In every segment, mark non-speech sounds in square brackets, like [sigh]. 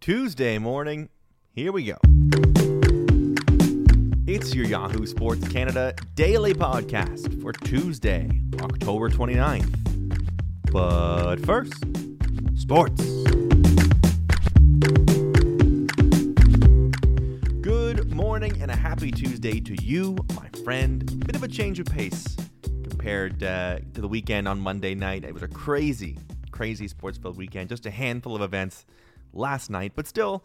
Tuesday morning, here we go. It's your Yahoo Sports Canada daily podcast for Tuesday, October 29th. But first, sports. Good morning and a happy Tuesday to you, my friend. Bit of a change of pace compared uh, to the weekend on Monday night. It was a crazy, crazy sports filled weekend. Just a handful of events last night, but still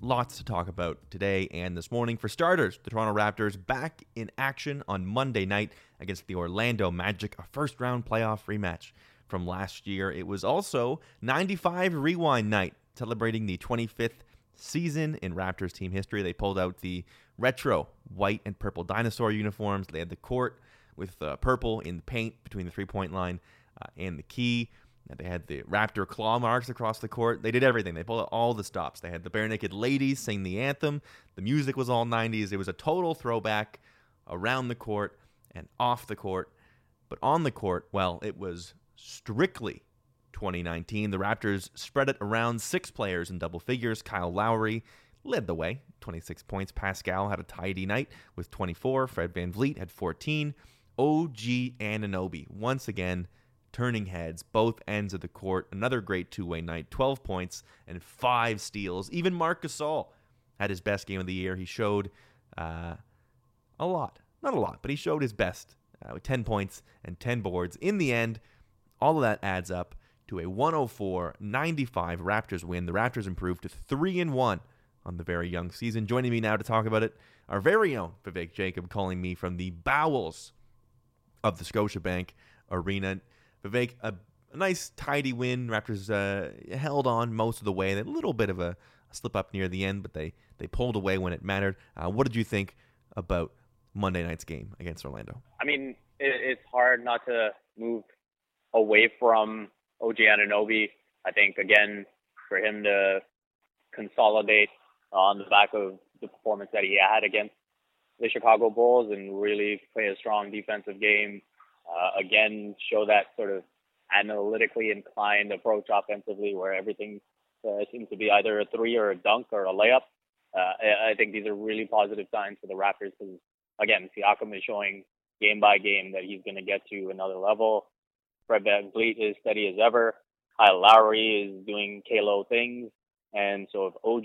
lots to talk about today and this morning. For starters, the Toronto Raptors back in action on Monday night against the Orlando Magic, a first round playoff rematch from last year. It was also 95 Rewind night, celebrating the 25th season in Raptors team history. They pulled out the retro white and purple dinosaur uniforms. They had the court with uh, purple in the paint between the three point line uh, and the key. They had the Raptor claw marks across the court. They did everything. They pulled out all the stops. They had the Barenaked Ladies sing the anthem. The music was all 90s. It was a total throwback around the court and off the court. But on the court, well, it was strictly 2019. The Raptors spread it around six players in double figures. Kyle Lowry led the way, 26 points. Pascal had a tidy night with 24. Fred VanVleet had 14. OG Anunoby, once again, turning heads, both ends of the court. Another great two way night, 12 points and five steals. Even Marc Gasol had his best game of the year. He showed uh, a lot. Not a lot, but he showed his best uh, with 10 points and 10 boards. In the end, all of that adds up to a 104 95 Raptors win. The Raptors improved to 3 and 1 on the very young season. Joining me now to talk about it, our very own Vivek Jacob, calling me from the bowels of the Scotiabank Arena. Vivek, a, a nice, tidy win. Raptors uh, held on most of the way. A little bit of a, a, slip up near the end, but they, they pulled away when it mattered. Uh, what did you think about Monday night's game against Orlando? I mean, it, it's hard not to move away from OG Anunoby. I think, again, for him to consolidate on the back of the performance that he had against the Chicago Bulls and really play a strong defensive game. Uh, again, show that sort of analytically inclined approach offensively where everything uh, seems to be either a three or a dunk or a layup. Uh, I think these are really positive signs for the Raptors because, again, Siakam is showing game by game that he's going to get to another level. Fred VanVleet is steady as ever. Kyle Lowry is doing K-Lo things. And so if OG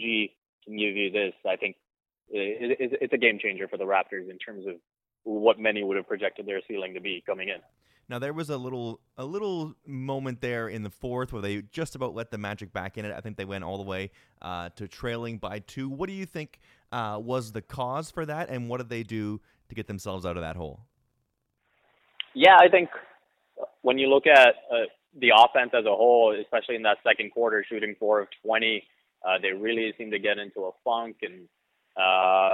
can give you this, I think it's a game changer for the Raptors in terms of what many would have projected their ceiling to be coming in. Now there was a little a little moment there in the fourth where they just about let the Magic back in it. I think they went all the way uh, to trailing by two. What do you think uh, was the cause for that, and what did they do to get themselves out of that hole? Yeah, I think when you look at uh, the offense as a whole, especially in that second quarter, shooting four of twenty, uh, they really seem to get into a funk and uh,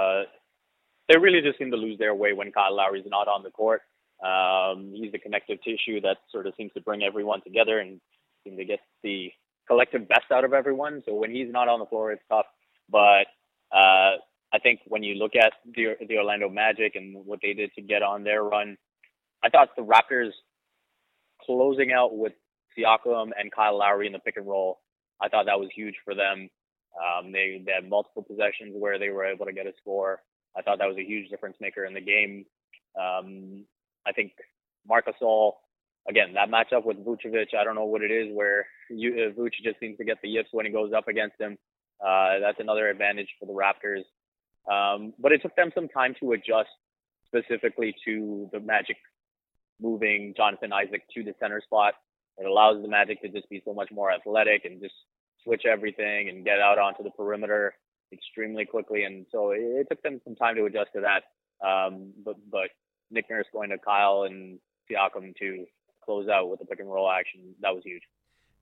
they really just seem to lose their way when Kyle Lowry's not on the court. Um, he's the connective tissue that sort of seems to bring everyone together and seem to get the collective best out of everyone. So when he's not on the floor, it's tough. But uh, I think when you look at the, the Orlando Magic and what they did to get on their run, I thought the Raptors closing out with Siakam and Kyle Lowry in the pick and roll, I thought that was huge for them. Um, they, they had multiple possessions where they were able to get a score. I thought that was a huge difference maker in the game. Um, I think Marc All, again, that matchup with Vucevic, I don't know what it is where you, uh, Vuce just seems to get the yips when he goes up against him. Uh, that's another advantage for the Raptors. Um, but it took them some time to adjust specifically to the Magic moving Jonathan Isaac to the center spot. It allows the Magic to just be so much more athletic and just switch everything and get out onto the perimeter extremely quickly. And so it, took them some time to adjust to that. Um, but, but Nick Nurse going to Kyle and Siakam to close out with the pick and roll action, that was huge.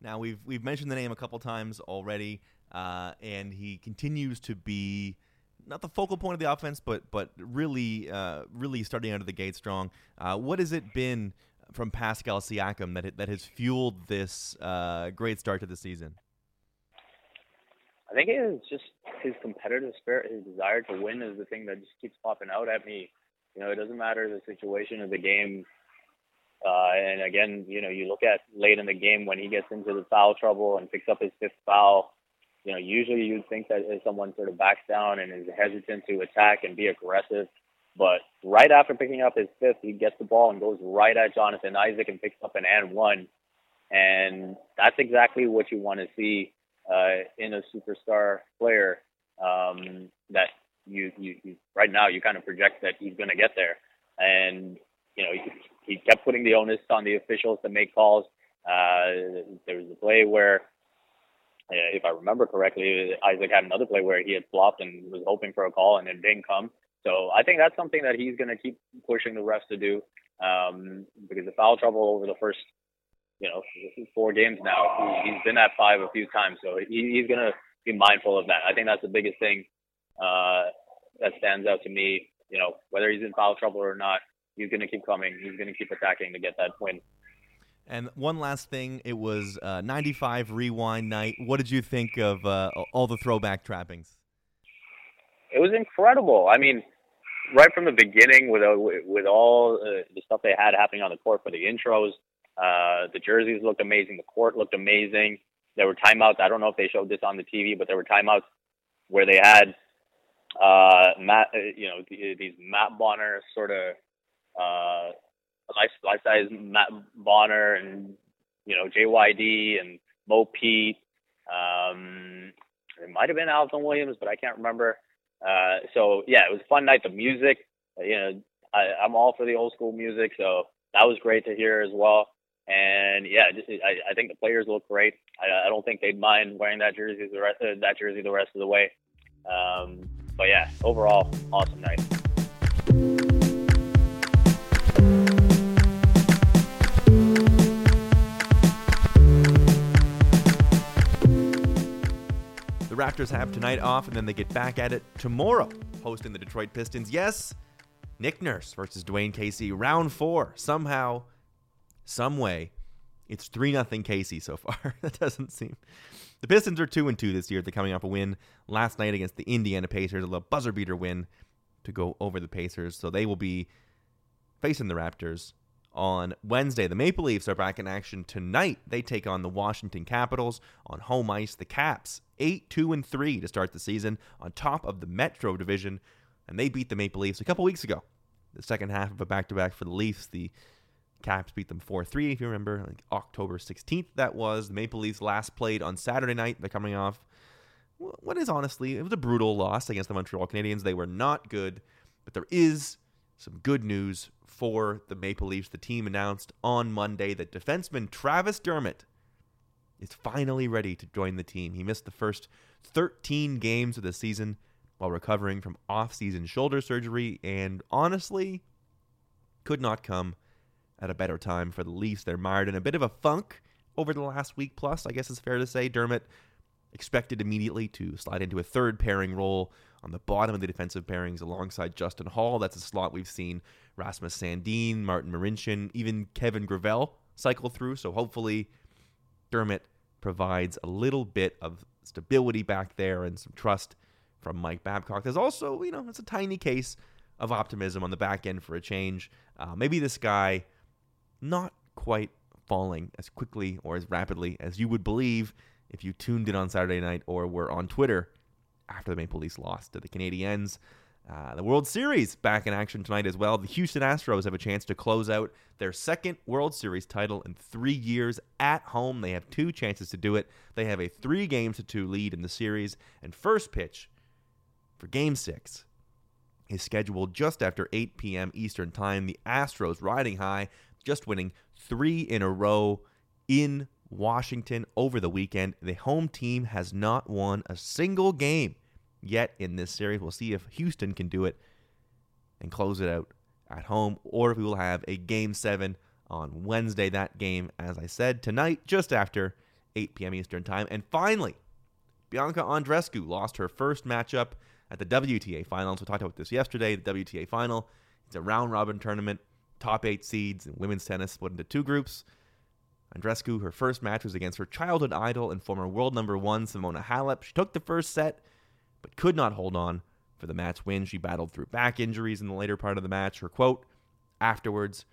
Now we've we've mentioned the name a couple times already, uh, and he continues to be not the focal point of the offense, but but really uh, really starting out of the gate strong. Uh, what has it been from Pascal Siakam that that has fueled this uh, great start to the season? I think it is just his competitive spirit, his desire to win is the thing that just keeps popping out at me. You know, it doesn't matter the situation of the game. Uh, and again, you know, you look at late in the game when he gets into the foul trouble and picks up his fifth foul. You know, usually you'd think that if someone sort of backs down and is hesitant to attack and be aggressive, but right after picking up his fifth, he gets the ball and goes right at Jonathan Isaac and picks up an and one. And that's exactly what you want to see uh, in a superstar player. Um, that you, you, you right now you kind of project that he's going to get there, and you know he, he kept putting the onus on the officials to make calls. Uh, there was a play where, uh, if I remember correctly, Isaac had another play where he had flopped and was hoping for a call and it didn't come. So I think that's something that he's going to keep pushing the refs to do um, because the foul trouble over the first, you know, four games now, he's been at five a few times. So he, he's going to be mindful of that. I think that's the biggest thing uh, that stands out to me. You know, whether he's in foul trouble or not, he's going to keep coming. He's going to keep attacking to get that win. And one last thing, it was uh, 95 rewind night. What did you think of uh, all the throwback trappings? it was incredible. I mean, right from the beginning, with uh, with all uh, the stuff they had happening on the court for the intros, uh, the jerseys looked amazing. The court looked amazing. There were timeouts. I don't know if they showed this on the TV, but there were timeouts where they had uh, Matt, uh, you know, these Matt Bonner sort of uh, life life size Matt Bonner and you know JYD and Mo Pete. Um, it might have been Alvin Williams, but I can't remember. Uh, so yeah, it was a fun night. The music, you know, I, I'm all for the old school music, so that was great to hear as well. And yeah, just, I, I think the players look great. I, I don't think they'd mind wearing that jersey the rest uh, that jersey the rest of the way. Um, but yeah, overall, awesome night. The Raptors have tonight off, and then they get back at it tomorrow, hosting the Detroit Pistons. Yes, Nick Nurse versus Dwane Casey, round four. Somehow, some way, it's three nothing Casey so far. [laughs] that doesn't seem. The Pistons are two and two this year. They're coming off a win last night against the Indiana Pacers, a little buzzer beater win to go over the Pacers. So they will be facing the Raptors on Wednesday. The Maple Leafs are back in action tonight. They take on the Washington Capitals on home ice. The Caps 8 2 and 3 to start the season on top of the Metro division and they beat the Maple Leafs a couple weeks ago. The second half of a back-to-back for the Leafs, the Caps beat them 4-3 if you remember, like October 16th that was. The Maple Leafs last played on Saturday night. They're coming off what is honestly, it was a brutal loss against the Montreal Canadiens. They were not good, but there is some good news for the Maple Leafs. The team announced on Monday that defenseman Travis Dermott is finally ready to join the team. He missed the first 13 games of the season while recovering from off-season shoulder surgery and honestly could not come at a better time for the Leafs. They're mired in a bit of a funk over the last week plus, I guess it's fair to say. Dermott expected immediately to slide into a third pairing role on the bottom of the defensive pairings alongside Justin Holl. That's a slot we've seen Rasmus Sandin, Martin Marincin, even Kevin Gravel cycle through. So hopefully Dermott provides a little bit of stability back there and some trust from Mike Babcock. There's also, you know, it's a tiny case of optimism on the back end for a change. Uh, maybe this guy not quite falling as quickly or as rapidly as you would believe if you tuned in on Saturday night or were on Twitter after the Maple Leafs lost to the Canadiens. Uh, the World Series back in action tonight as well. The Houston Astros have a chance to close out their second World Series title in three years at home. They have two chances to do it. They have a three games to two lead in the series, and first pitch for Game Six is scheduled just after 8 p.m. Eastern Time. The Astros riding high, just winning three in a row in Washington over the weekend. The home team has not won a single game yet in this series. We'll see if Houston can do it and close it out at home, or if we will have a game seven on Wednesday. That game, as I said, tonight, just after 8 p.m. Eastern Time. And finally, Bianca Andreescu lost her first matchup at the WTA Finals. We talked about this yesterday. The WTA Final, it's a round robin tournament, top eight seeds in women's tennis split into two groups. Andreescu, her first match was against her childhood idol and former world number one, Simona Halep. She took the first set, but could not hold on for the match win. She battled through back injuries in the later part of the match. Her quote afterwards,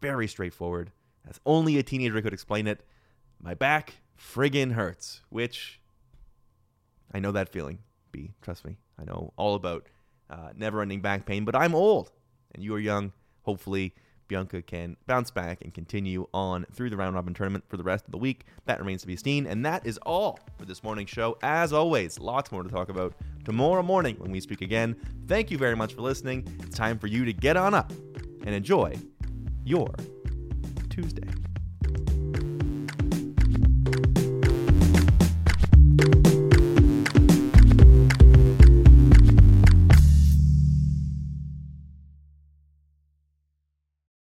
very straightforward, as only a teenager could explain it. My back friggin' hurts, which I know that feeling, B. Trust me. I know all about uh, never ending back pain, but I'm old and you are young. Hopefully, Bianca can bounce back and continue on through the round robin tournament for the rest of the week. That remains to be seen. And that is all for this morning's show. As always, lots more to talk about tomorrow morning when we speak again. Thank you very much for listening. It's time for you to get on up and enjoy your Tuesday.